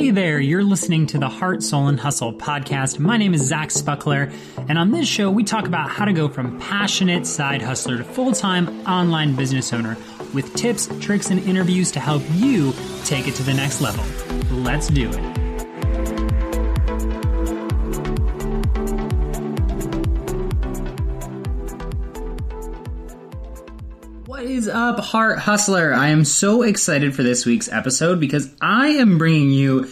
Hey there, you're listening to the Heart, Soul, and Hustle podcast. My name is Zach Spuckler, and on this show, we talk about how to go from passionate side hustler to full time online business owner with tips, tricks, and interviews to help you take it to the next level. Let's do it. Is up, Heart Hustler? I am so excited for this week's episode because I am bringing you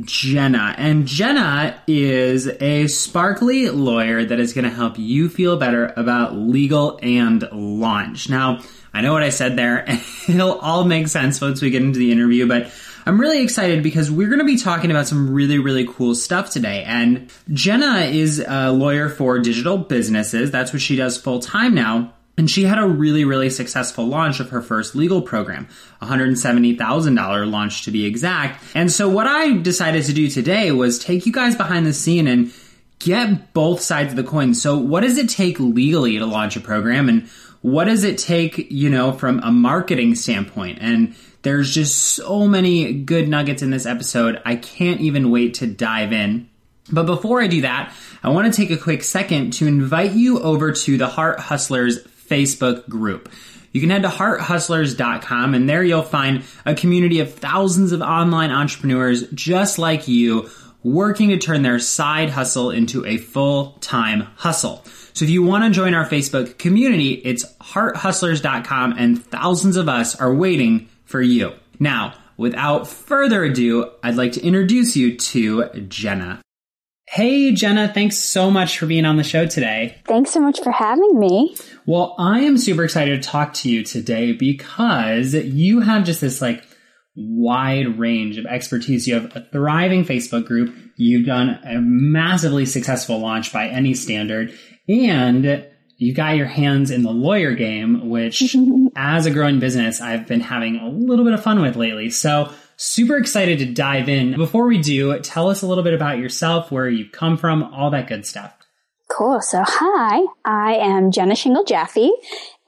Jenna. And Jenna is a sparkly lawyer that is going to help you feel better about legal and launch. Now, I know what I said there, and it'll all make sense once we get into the interview, but I'm really excited because we're going to be talking about some really, really cool stuff today. And Jenna is a lawyer for digital businesses. That's what she does full time now. And she had a really, really successful launch of her first legal program, $170,000 launch to be exact. And so what I decided to do today was take you guys behind the scene and get both sides of the coin. So what does it take legally to launch a program and what does it take, you know, from a marketing standpoint? And there's just so many good nuggets in this episode. I can't even wait to dive in. But before I do that, I want to take a quick second to invite you over to the Heart Hustlers Facebook group. You can head to hearthustlers.com and there you'll find a community of thousands of online entrepreneurs just like you working to turn their side hustle into a full time hustle. So if you want to join our Facebook community, it's hearthustlers.com and thousands of us are waiting for you. Now, without further ado, I'd like to introduce you to Jenna. Hey, Jenna, thanks so much for being on the show today. Thanks so much for having me. Well, I am super excited to talk to you today because you have just this like wide range of expertise. You have a thriving Facebook group. You've done a massively successful launch by any standard and you got your hands in the lawyer game, which as a growing business, I've been having a little bit of fun with lately. So Super excited to dive in. Before we do, tell us a little bit about yourself, where you've come from, all that good stuff. Cool. So, hi, I am Jenna Shingle Jaffe,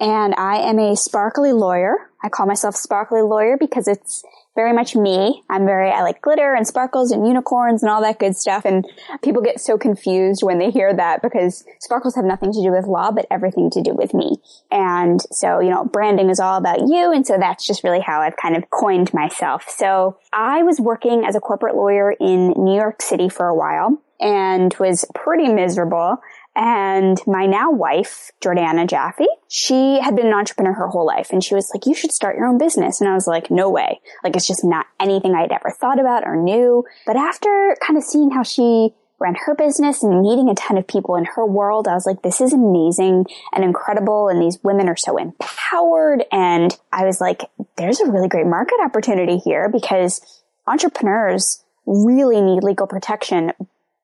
and I am a sparkly lawyer. I call myself sparkly lawyer because it's very much me. I'm very, I like glitter and sparkles and unicorns and all that good stuff. And people get so confused when they hear that because sparkles have nothing to do with law, but everything to do with me. And so, you know, branding is all about you. And so that's just really how I've kind of coined myself. So I was working as a corporate lawyer in New York City for a while and was pretty miserable. And my now wife, Jordana Jaffe, she had been an entrepreneur her whole life. And she was like, you should start your own business. And I was like, no way. Like, it's just not anything I'd ever thought about or knew. But after kind of seeing how she ran her business and meeting a ton of people in her world. I was like, this is amazing and incredible. And these women are so empowered. And I was like, there's a really great market opportunity here because entrepreneurs really need legal protection,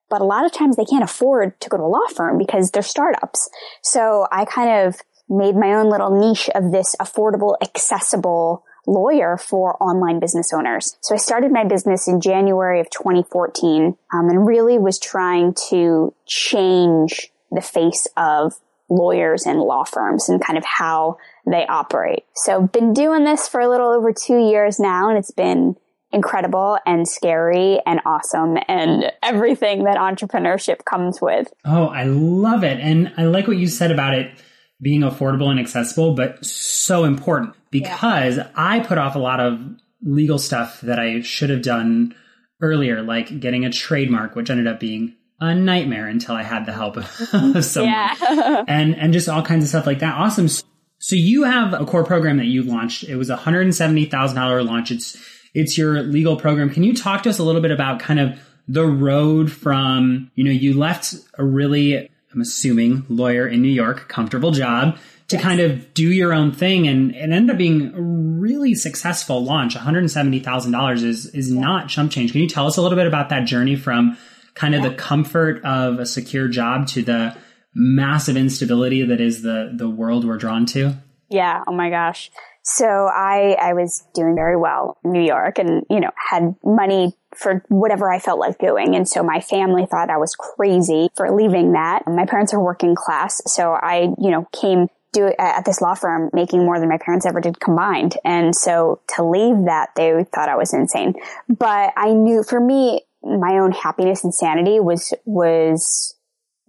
but a lot of times they can't afford to go to a law firm because they're startups. So I kind of made my own little niche of this affordable, accessible lawyer for online business owners. So I started my business in January of 2014 um, and really was trying to change the face of lawyers and law firms and kind of how they operate. So been doing this for a little over two years now and it's been incredible and scary and awesome and everything that entrepreneurship comes with. Oh, I love it. And I like what you said about it being affordable and accessible, but so important because yeah. I put off a lot of legal stuff that I should have done earlier, like getting a trademark, which ended up being a nightmare until I had the help of someone. Yeah. and and just all kinds of stuff like that. Awesome. So you have a core program that you launched. It was a hundred and seventy thousand dollar launch. It's it's your legal program. Can you talk to us a little bit about kind of the road from, you know, you left a really, I'm assuming, lawyer in New York, comfortable job to yes. kind of do your own thing and it ended up being a really successful launch. $170,000 is, is yeah. not chump change. Can you tell us a little bit about that journey from kind of yeah. the comfort of a secure job to the massive instability that is the, the world we're drawn to? Yeah. Oh my gosh. So I, I was doing very well in New York and, you know, had money for whatever I felt like doing. And so my family thought I was crazy for leaving that. My parents are working class. So I, you know, came do at this law firm making more than my parents ever did combined. And so to leave that, they thought I was insane. But I knew for me, my own happiness and sanity was, was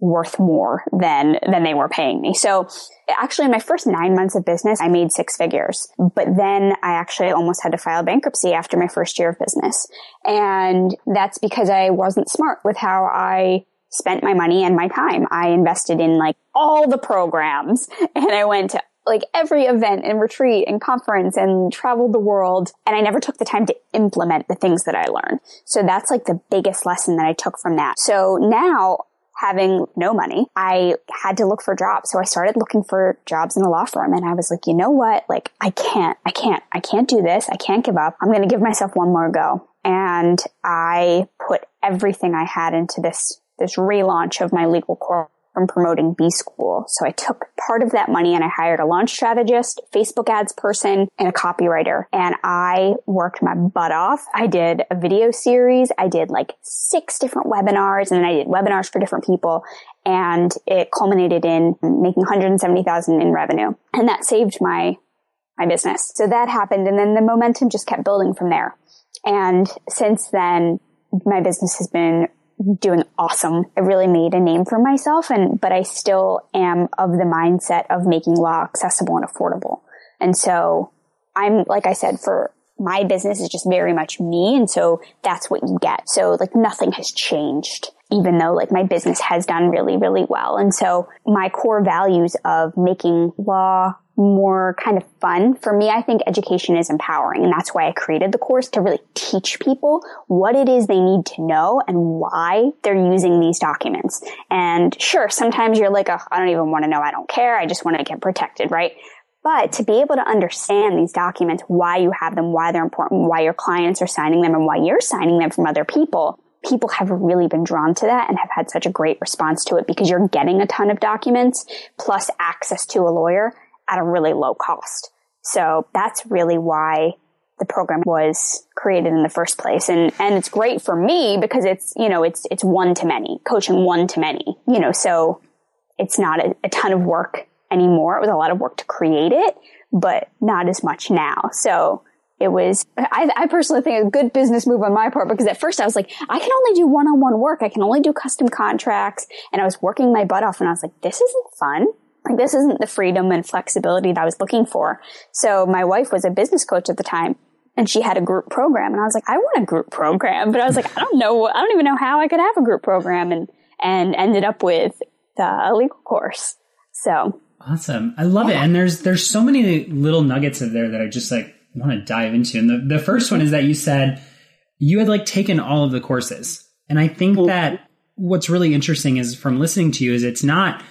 worth more than than they were paying me. So actually in my first 9 months of business I made six figures. But then I actually almost had to file bankruptcy after my first year of business. And that's because I wasn't smart with how I spent my money and my time. I invested in like all the programs and I went to like every event and retreat and conference and traveled the world. And I never took the time to implement the things that I learned. So that's like the biggest lesson that I took from that. So now having no money, I had to look for jobs. So I started looking for jobs in a law firm and I was like, you know what? Like, I can't, I can't, I can't do this. I can't give up. I'm going to give myself one more go. And I put everything I had into this, this relaunch of my legal core from promoting B School. So I took part of that money and I hired a launch strategist, Facebook ads person, and a copywriter. And I worked my butt off. I did a video series. I did like six different webinars and then I did webinars for different people. And it culminated in making 170,000 in revenue. And that saved my, my business. So that happened. And then the momentum just kept building from there. And since then, my business has been doing awesome. I really made a name for myself and, but I still am of the mindset of making law accessible and affordable. And so I'm, like I said, for my business is just very much me. And so that's what you get. So like nothing has changed, even though like my business has done really, really well. And so my core values of making law more kind of fun. For me, I think education is empowering. And that's why I created the course to really teach people what it is they need to know and why they're using these documents. And sure, sometimes you're like, oh, I don't even want to know. I don't care. I just want to get protected, right? But to be able to understand these documents, why you have them, why they're important, why your clients are signing them, and why you're signing them from other people, people have really been drawn to that and have had such a great response to it because you're getting a ton of documents plus access to a lawyer at a really low cost. So that's really why the program was created in the first place. And, and it's great for me because it's, you know, it's, it's one to many, coaching one to many, you know, so it's not a, a ton of work anymore. It was a lot of work to create it, but not as much now. So it was, I, I, personally think a good business move on my part because at first I was like, I can only do one-on-one work. I can only do custom contracts. And I was working my butt off and I was like, this isn't fun like this isn't the freedom and flexibility that I was looking for. So my wife was a business coach at the time and she had a group program and I was like, I want a group program, but I was like, I don't know, I don't even know how I could have a group program and, and ended up with the legal course. So awesome. I love yeah. it. And there's, there's so many little nuggets of there that I just like want to dive into. And the, the first one is that you said you had like taken all of the courses. And I think mm-hmm. that what's really interesting is from listening to you is it's not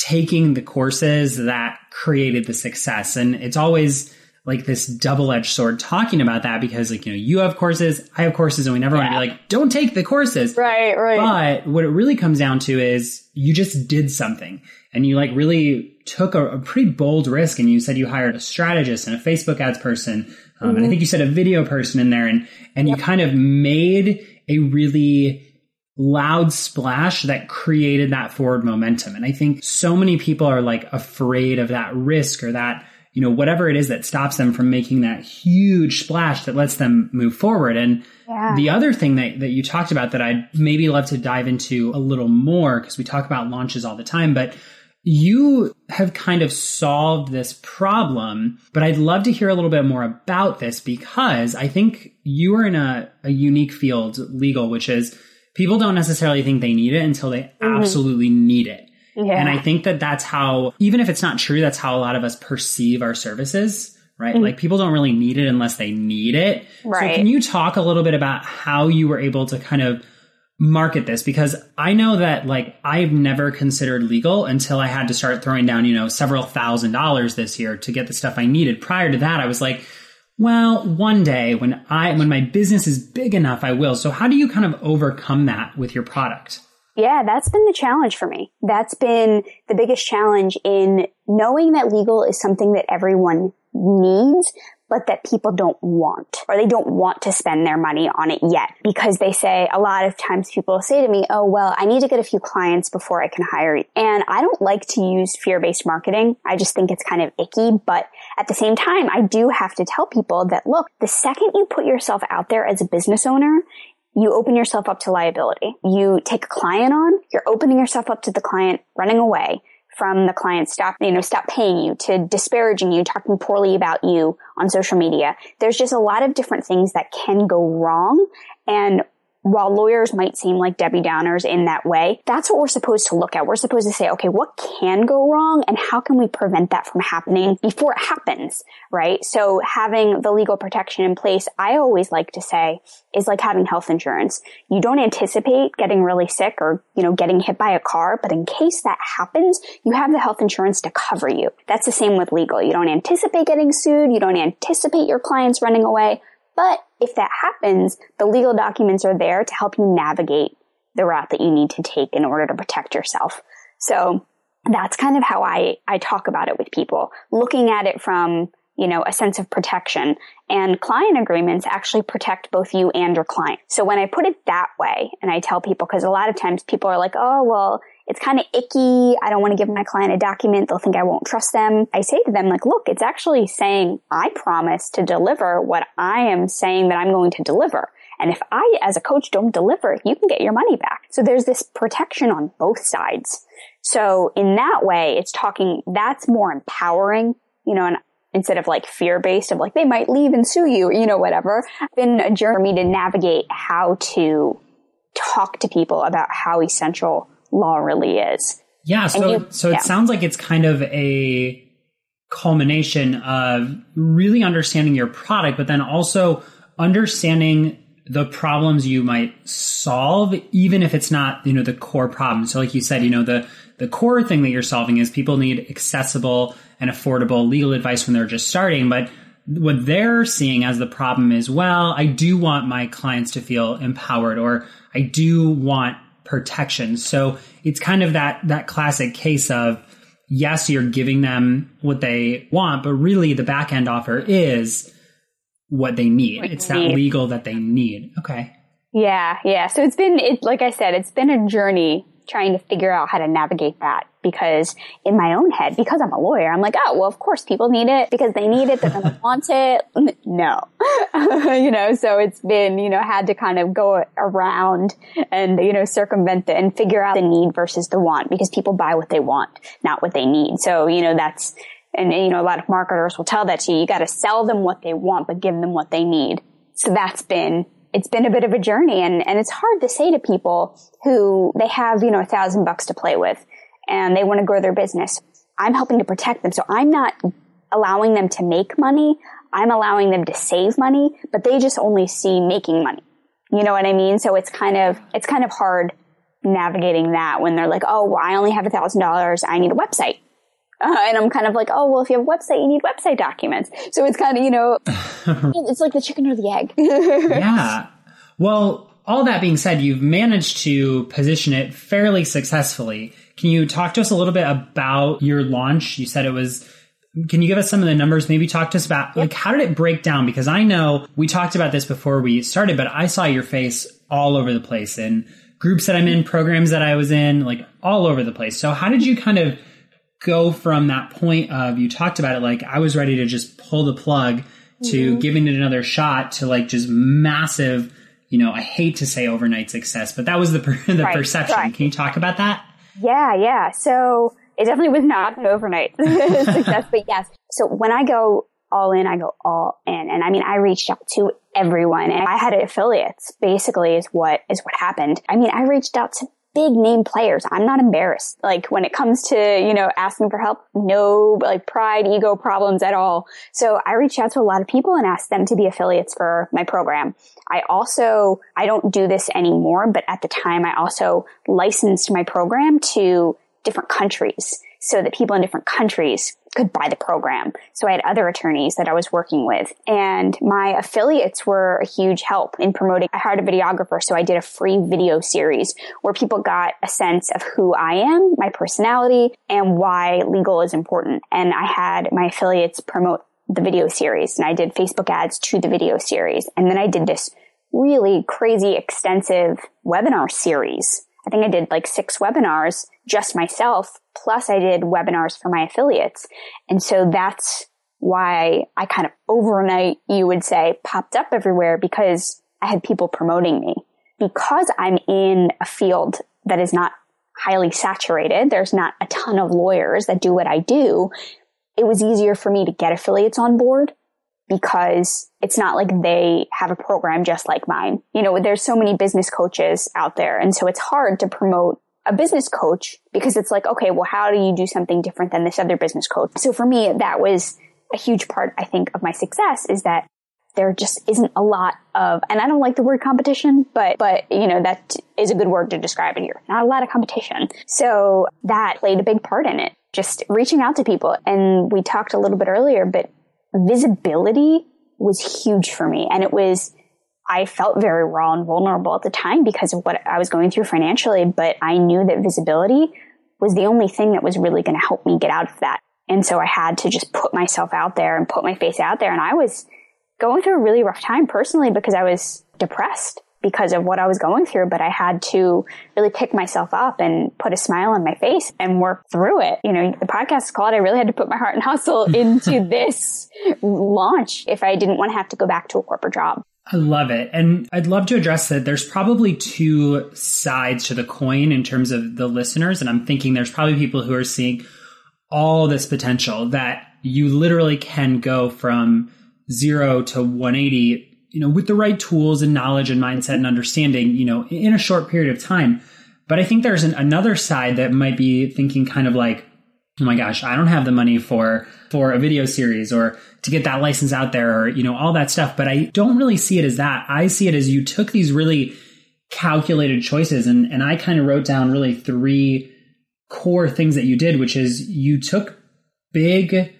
taking the courses that created the success. And it's always like this double-edged sword talking about that because like, you know, you have courses, I have courses, and we never yeah. want to be like, don't take the courses. Right, right. But what it really comes down to is you just did something and you like really took a, a pretty bold risk and you said you hired a strategist and a Facebook ads person. Um, mm-hmm. And I mm-hmm. think you said a video person in there and, and yep. you kind of made a really loud splash that created that forward momentum. And I think so many people are like afraid of that risk or that, you know, whatever it is that stops them from making that huge splash that lets them move forward. And yeah. the other thing that, that you talked about that I'd maybe love to dive into a little more, because we talk about launches all the time, but you have kind of solved this problem, but I'd love to hear a little bit more about this because I think you are in a, a unique field, legal, which is people don't necessarily think they need it until they mm-hmm. absolutely need it. Yeah. And I think that that's how, even if it's not true, that's how a lot of us perceive our services, right? Mm-hmm. Like people don't really need it unless they need it. Right. So can you talk a little bit about how you were able to kind of market this? Because I know that like I've never considered legal until I had to start throwing down, you know, several thousand dollars this year to get the stuff I needed. Prior to that, I was like, well, one day when I when my business is big enough, I will. So how do you kind of overcome that with your product? Yeah, that's been the challenge for me. That's been the biggest challenge in knowing that legal is something that everyone needs, but that people don't want or they don't want to spend their money on it yet because they say a lot of times people say to me, Oh, well, I need to get a few clients before I can hire you. And I don't like to use fear-based marketing. I just think it's kind of icky, but at the same time, I do have to tell people that look, the second you put yourself out there as a business owner, you open yourself up to liability. You take a client on, you're opening yourself up to the client running away from the client stop, you know, stop paying you to disparaging you, talking poorly about you on social media. There's just a lot of different things that can go wrong. And while lawyers might seem like Debbie Downers in that way, that's what we're supposed to look at. We're supposed to say, okay, what can go wrong and how can we prevent that from happening before it happens, right? So having the legal protection in place, I always like to say, is like having health insurance. You don't anticipate getting really sick or, you know, getting hit by a car, but in case that happens, you have the health insurance to cover you. That's the same with legal. You don't anticipate getting sued. You don't anticipate your clients running away, but if that happens, the legal documents are there to help you navigate the route that you need to take in order to protect yourself. So that's kind of how I, I talk about it with people, looking at it from, you know, a sense of protection. And client agreements actually protect both you and your client. So when I put it that way, and I tell people, because a lot of times people are like, oh, well, it's kind of icky. I don't want to give my client a document. They'll think I won't trust them. I say to them, like, look, it's actually saying I promise to deliver what I am saying that I'm going to deliver. And if I, as a coach, don't deliver, you can get your money back. So there's this protection on both sides. So in that way, it's talking, that's more empowering, you know, and instead of like fear based of like, they might leave and sue you, you know, whatever. Been a journey for me to navigate how to talk to people about how essential law really is. Yeah. So, you, so it yeah. sounds like it's kind of a culmination of really understanding your product, but then also understanding the problems you might solve, even if it's not, you know, the core problem. So like you said, you know, the, the core thing that you're solving is people need accessible and affordable legal advice when they're just starting. But what they're seeing as the problem is, well, I do want my clients to feel empowered or I do want protection. So it's kind of that that classic case of yes, you're giving them what they want, but really the back end offer is what they need. What it's that need. legal that they need. Okay. Yeah, yeah. So it's been it like I said, it's been a journey trying to figure out how to navigate that because in my own head, because I'm a lawyer, I'm like, oh, well, of course people need it because they need it. They're going to want it. No, you know, so it's been, you know, had to kind of go around and, you know, circumvent it and figure out the need versus the want because people buy what they want, not what they need. So, you know, that's, and, you know, a lot of marketers will tell that to you. You got to sell them what they want, but give them what they need. So that's been it's been a bit of a journey and, and it's hard to say to people who they have, you know, a thousand bucks to play with and they want to grow their business. I'm helping to protect them. So I'm not allowing them to make money. I'm allowing them to save money, but they just only see making money. You know what I mean? So it's kind of, it's kind of hard navigating that when they're like, oh, well, I only have a thousand dollars. I need a website. Uh, and I'm kind of like, oh, well, if you have a website, you need website documents. So it's kind of, you know, it's like the chicken or the egg. yeah. Well, all that being said, you've managed to position it fairly successfully. Can you talk to us a little bit about your launch? You said it was can you give us some of the numbers? Maybe talk to us about like how did it break down? Because I know we talked about this before we started, but I saw your face all over the place in groups that I'm in, programs that I was in, like all over the place. So how did you kind of go from that point of you talked about it like I was ready to just pull the plug to mm-hmm. giving it another shot to like just massive, you know, I hate to say overnight success, but that was the the right, perception. Right. Can you talk about that? Yeah, yeah. So it definitely was not an overnight success, but yes. So when I go all in, I go all in. And I mean, I reached out to everyone and I had affiliates basically is what, is what happened. I mean, I reached out to big name players. I'm not embarrassed. Like when it comes to, you know, asking for help, no like pride, ego problems at all. So I reached out to a lot of people and asked them to be affiliates for my program. I also, I don't do this anymore, but at the time I also licensed my program to different countries so that people in different countries could buy the program. So I had other attorneys that I was working with and my affiliates were a huge help in promoting. I hired a videographer. So I did a free video series where people got a sense of who I am, my personality and why legal is important. And I had my affiliates promote the video series and I did Facebook ads to the video series. And then I did this really crazy extensive webinar series I think I did like six webinars just myself, plus I did webinars for my affiliates. And so that's why I kind of overnight, you would say, popped up everywhere because I had people promoting me. Because I'm in a field that is not highly saturated, there's not a ton of lawyers that do what I do, it was easier for me to get affiliates on board because it's not like they have a program just like mine. You know, there's so many business coaches out there. And so it's hard to promote a business coach because it's like, okay, well, how do you do something different than this other business coach? So for me, that was a huge part, I think, of my success is that there just isn't a lot of, and I don't like the word competition, but, but, you know, that is a good word to describe it here. Not a lot of competition. So that played a big part in it. Just reaching out to people. And we talked a little bit earlier, but visibility was huge for me. And it was, I felt very raw and vulnerable at the time because of what I was going through financially, but I knew that visibility was the only thing that was really going to help me get out of that. And so I had to just put myself out there and put my face out there. And I was going through a really rough time personally because I was depressed because of what I was going through, but I had to really pick myself up and put a smile on my face and work through it. You know, the podcast is called, I really had to put my heart and hustle into this launch if I didn't want to have to go back to a corporate job. I love it. And I'd love to address that. There's probably two sides to the coin in terms of the listeners. And I'm thinking there's probably people who are seeing all this potential that you literally can go from zero to 180 you know, with the right tools and knowledge and mindset and understanding, you know, in a short period of time. But I think there's an, another side that might be thinking kind of like, oh my gosh, I don't have the money for for a video series or to get that license out there or you know all that stuff. But I don't really see it as that. I see it as you took these really calculated choices and and I kind of wrote down really three core things that you did, which is you took big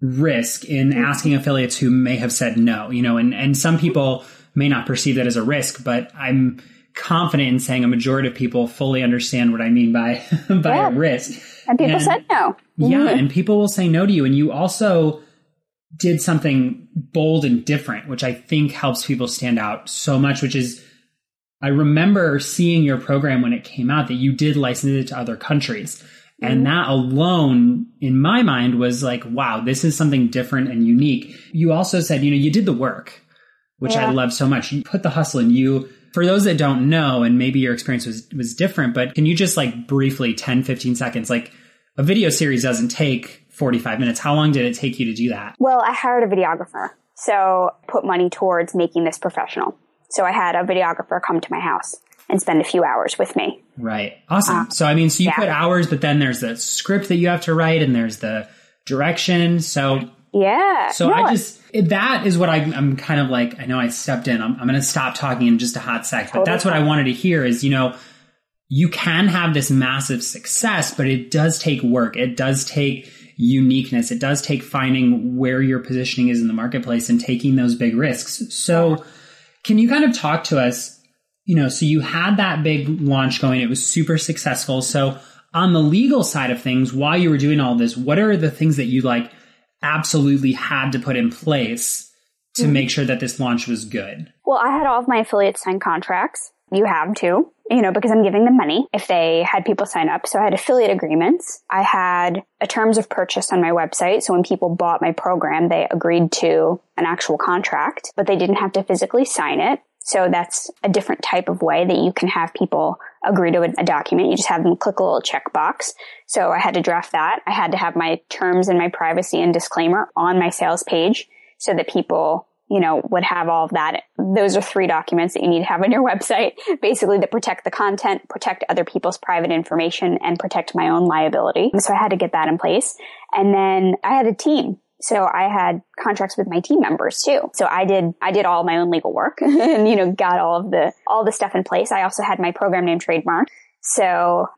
risk in mm-hmm. asking affiliates who may have said no, you know, and, and some people may not perceive that as a risk, but I'm confident in saying a majority of people fully understand what I mean by, by yeah. a risk. And people and, said no. Yeah. Mm-hmm. And people will say no to you. And you also did something bold and different, which I think helps people stand out so much, which is I remember seeing your program when it came out that you did license it to other countries. And mm-hmm. that alone, in my mind, was like, wow, this is something different and unique. You also said, you know, you did the work, which yeah. I love so much. You put the hustle in you. For those that don't know, and maybe your experience was, was different, but can you just like briefly 10, 15 seconds, like a video series doesn't take 45 minutes. How long did it take you to do that? Well, I hired a videographer. So put money towards making this professional. So I had a videographer come to my house and spend a few hours with me. Right. Awesome. Uh, so, I mean, so you yeah. put hours, but then there's the script that you have to write and there's the direction. So, yeah. So no, I just, that is what I, am kind of like, I know I stepped in. I'm, I'm going to stop talking in just a hot sec, but that's what I wanted to hear is, you know, you can have this massive success, but it does take work. It does take uniqueness. It does take finding where your positioning is in the marketplace and taking those big risks. So, can you kind of talk to us? You know, so you had that big launch going, it was super successful. So, on the legal side of things, while you were doing all this, what are the things that you like absolutely had to put in place to mm-hmm. make sure that this launch was good? Well, I had all of my affiliates sign contracts. You have to, you know, because I'm giving them money if they had people sign up. So I had affiliate agreements. I had a terms of purchase on my website. So when people bought my program, they agreed to an actual contract, but they didn't have to physically sign it. So that's a different type of way that you can have people agree to a, document. You just have them click a little checkbox. So I had to draft that. I had to have my terms and my privacy and disclaimer on my sales page so that people you know, would have all of that. Those are three documents that you need to have on your website, basically to protect the content, protect other people's private information, and protect my own liability. So I had to get that in place. And then I had a team. So I had contracts with my team members too. So I did, I did all my own legal work and, you know, got all of the, all the stuff in place. I also had my program name trademark. So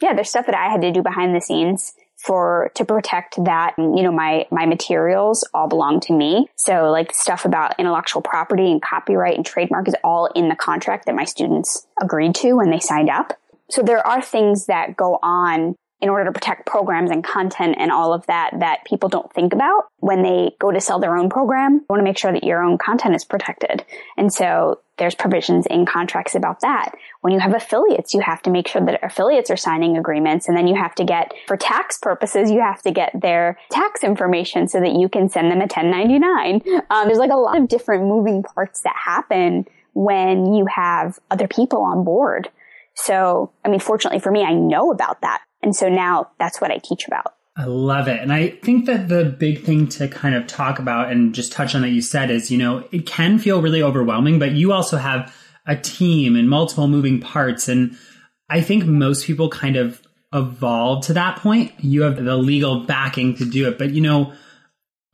yeah, there's stuff that I had to do behind the scenes for to protect that you know my my materials all belong to me so like stuff about intellectual property and copyright and trademark is all in the contract that my students agreed to when they signed up so there are things that go on in order to protect programs and content and all of that that people don't think about when they go to sell their own program. You want to make sure that your own content is protected. And so there's provisions in contracts about that. When you have affiliates, you have to make sure that affiliates are signing agreements and then you have to get, for tax purposes, you have to get their tax information so that you can send them a 1099. Um, there's like a lot of different moving parts that happen when you have other people on board. So, I mean, fortunately for me, I know about that. And so now that's what I teach about. I love it. And I think that the big thing to kind of talk about and just touch on that you said is, you know, it can feel really overwhelming, but you also have a team and multiple moving parts. And I think most people kind of evolve to that point. You have the legal backing to do it. But, you know,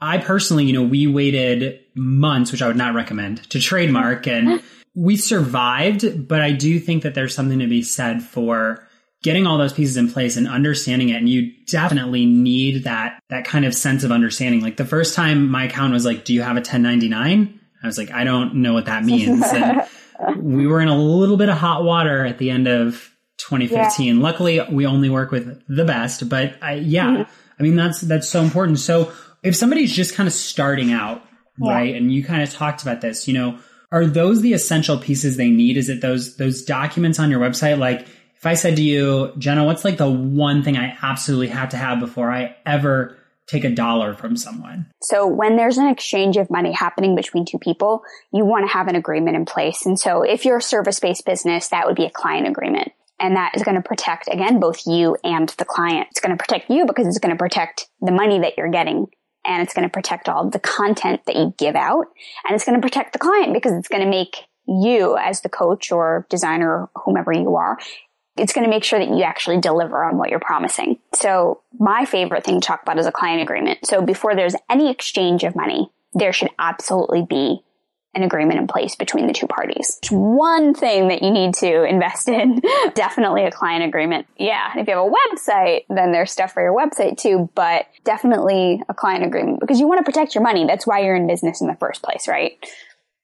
I personally, you know, we waited months, which I would not recommend, to trademark and we survived. But I do think that there's something to be said for getting all those pieces in place and understanding it and you definitely need that that kind of sense of understanding. Like the first time my account was like do you have a 1099 i was like i don't know what that means. And we were in a little bit of hot water at the end of 2015 yeah. luckily we only work with the best but I, yeah mm-hmm. i mean that's that's so important. So if somebody's just kind of starting out yeah. right and you kind of talked about this you know are those the essential pieces they need? Is it those those documents on your website? Like if I said to you, Jenna, what's like the one thing I absolutely have to have before I ever take a dollar from someone? So when there's an exchange of money happening between two people, you want to have an agreement in place. And so if you're a service-based business, that would be a client agreement. And that is going to protect, again, both you and the client. It's going to protect you because it's going to protect the money that you're getting and it's going to protect all the content that you give out. And it's going to protect the client because it's going to make you as the coach or designer, whomever you are, it's going to make sure that you actually deliver on what you're promising. So my favorite thing to talk about is a client agreement. So before there's any exchange of money, there should absolutely be an agreement in place between the two parties. One thing that you need to invest in, definitely a client agreement. Yeah, if you have a website, then there's stuff for your website too, but definitely a client agreement because you want to protect your money. That's why you're in business in the first place, right?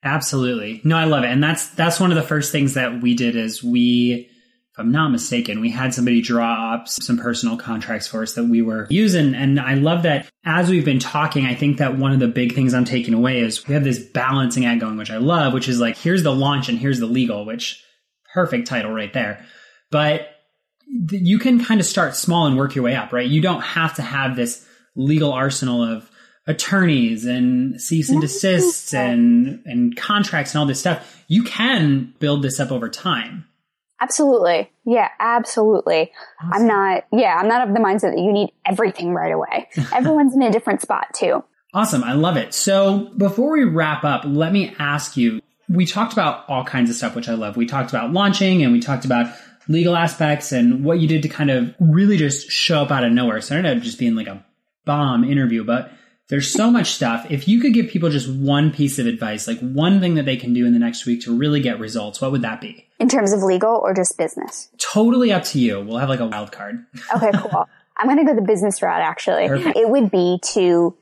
Absolutely. No, I love it. And that's that's one of the first things that we did is we I'm not mistaken, we had somebody draw up some personal contracts for us that we were using. And I love that as we've been talking, I think that one of the big things I'm taking away is we have this balancing act going, which I love, which is like, here's the launch and here's the legal, which perfect title right there. But you can kind of start small and work your way up, right? You don't have to have this legal arsenal of attorneys and cease and desists and, and contracts and all this stuff. You can build this up over time. Absolutely. Yeah, absolutely. Awesome. I'm not, yeah, I'm not of the mindset that you need everything right away. Everyone's in a different spot too. Awesome. I love it. So before we wrap up, let me ask you, we talked about all kinds of stuff, which I love. We talked about launching and we talked about legal aspects and what you did to kind of really just show up out of nowhere. So I don't know, just being like a bomb interview, but There's so much stuff. If you could give people just one piece of advice, like one thing that they can do in the next week to really get results, what would that be? In terms of legal or just business? Totally up to you. We'll have like a wild card. Okay, cool. I'm going to go the business route actually. Perfect. It would be to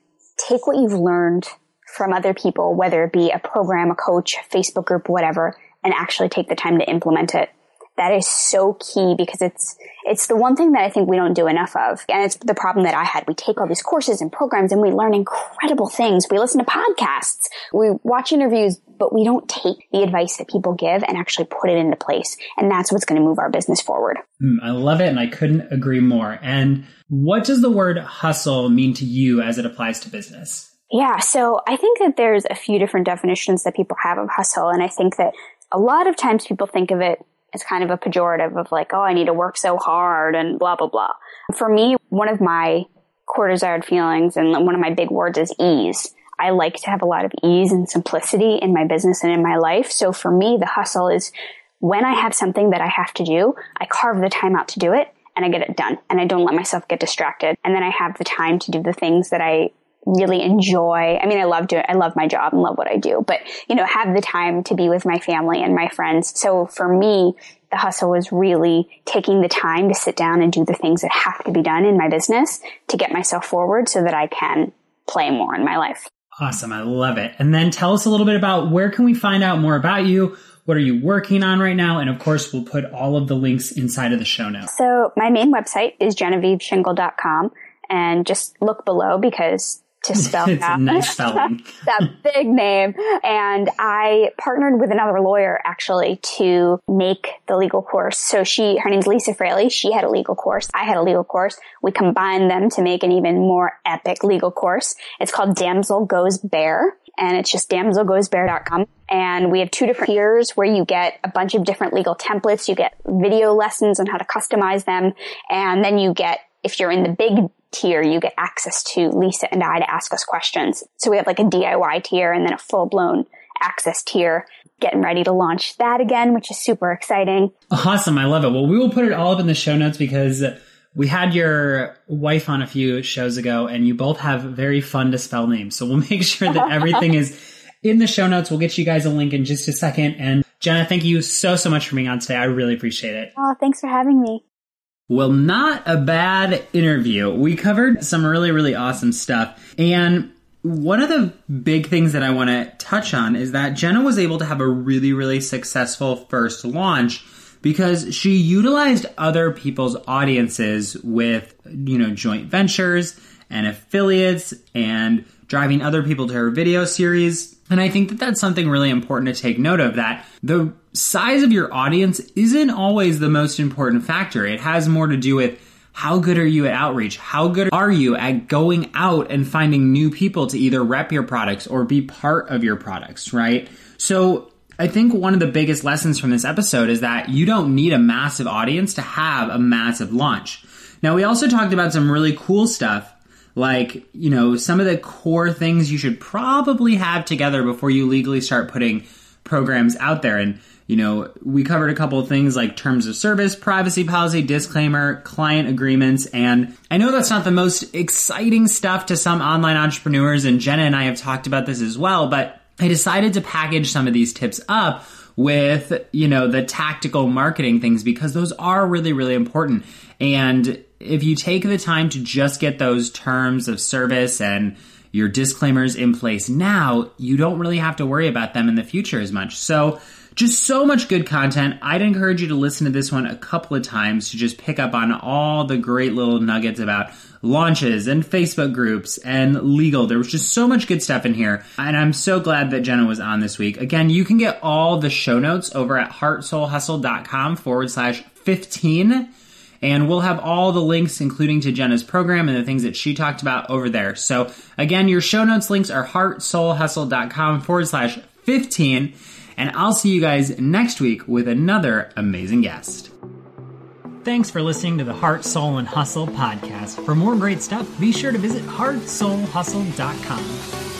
take what you've learned from other people, whether it be a program, a coach, Facebook group, whatever, and actually take the time to implement it that is so key because it's it's the one thing that I think we don't do enough of. And it's the problem that I had. We take all these courses and programs and we learn incredible things. We listen to podcasts, we watch interviews, but we don't take the advice that people give and actually put it into place. And that's what's going to move our business forward. Mm, I love it and I couldn't agree more. And what does the word hustle mean to you as it applies to business? Yeah, so I think that there's a few different definitions that people have of hustle. And I think that a lot of times people think of it is kind of a pejorative of like, oh, I need to work so hard and blah, blah, blah. For me, one of my core desired feelings and one of my big words is ease. I like to have a lot of ease and simplicity in my business and in my life. So for me, the hustle is when I have something that I have to do, I carve the time out to do it and I get it done and I don't let myself get distracted. And then I have the time to do the things that I really enjoy. I mean, I love doing, I love my job and love what I do, but you know, have the time to be with my family and my friends. So for me, the hustle was really taking the time to sit down and do the things that have to be done in my business to get myself forward so that I can play more in my life. Awesome. I love it. And then tell us a little bit about where can we find out more about you? What are you working on right now? And of course, we'll put all of the links inside of the show notes. So my main website is genevieveshingle.com and just look below because to spell it's out. nice spelling. that big name. And I partnered with another lawyer actually to make the legal course. So she, her name's Lisa Fraley. She had a legal course. I had a legal course. We combined them to make an even more epic legal course. It's called Damsel Goes Bear and it's just damselgoesbear.com. And we have two different tiers where you get a bunch of different legal templates. You get video lessons on how to customize them. And then you get, if you're in the big tier, you get access to Lisa and I to ask us questions. So we have like a DIY tier and then a full blown access tier. Getting ready to launch that again, which is super exciting. Awesome. I love it. Well, we will put it all up in the show notes because we had your wife on a few shows ago and you both have very fun to spell names. So we'll make sure that everything is in the show notes. We'll get you guys a link in just a second. And Jenna, thank you so, so much for being on today. I really appreciate it. Oh, thanks for having me. Well, not a bad interview. We covered some really, really awesome stuff. And one of the big things that I want to touch on is that Jenna was able to have a really, really successful first launch because she utilized other people's audiences with, you know, joint ventures and affiliates and driving other people to her video series. And I think that that's something really important to take note of that the size of your audience isn't always the most important factor. It has more to do with how good are you at outreach? How good are you at going out and finding new people to either rep your products or be part of your products, right? So I think one of the biggest lessons from this episode is that you don't need a massive audience to have a massive launch. Now, we also talked about some really cool stuff like, you know, some of the core things you should probably have together before you legally start putting programs out there. And you know, we covered a couple of things like terms of service, privacy policy, disclaimer, client agreements, and I know that's not the most exciting stuff to some online entrepreneurs, and Jenna and I have talked about this as well, but I decided to package some of these tips up with, you know, the tactical marketing things because those are really, really important. And if you take the time to just get those terms of service and your disclaimers in place now, you don't really have to worry about them in the future as much. So, just so much good content. I'd encourage you to listen to this one a couple of times to just pick up on all the great little nuggets about launches and Facebook groups and legal. There was just so much good stuff in here. And I'm so glad that Jenna was on this week. Again, you can get all the show notes over at heartsoulhustle.com forward slash 15. And we'll have all the links, including to Jenna's program and the things that she talked about over there. So again, your show notes links are heartsoulhustle.com forward slash 15 and I'll see you guys next week with another amazing guest. Thanks for listening to the Heart, Soul, and Hustle podcast. For more great stuff, be sure to visit heartsoulhustle.com.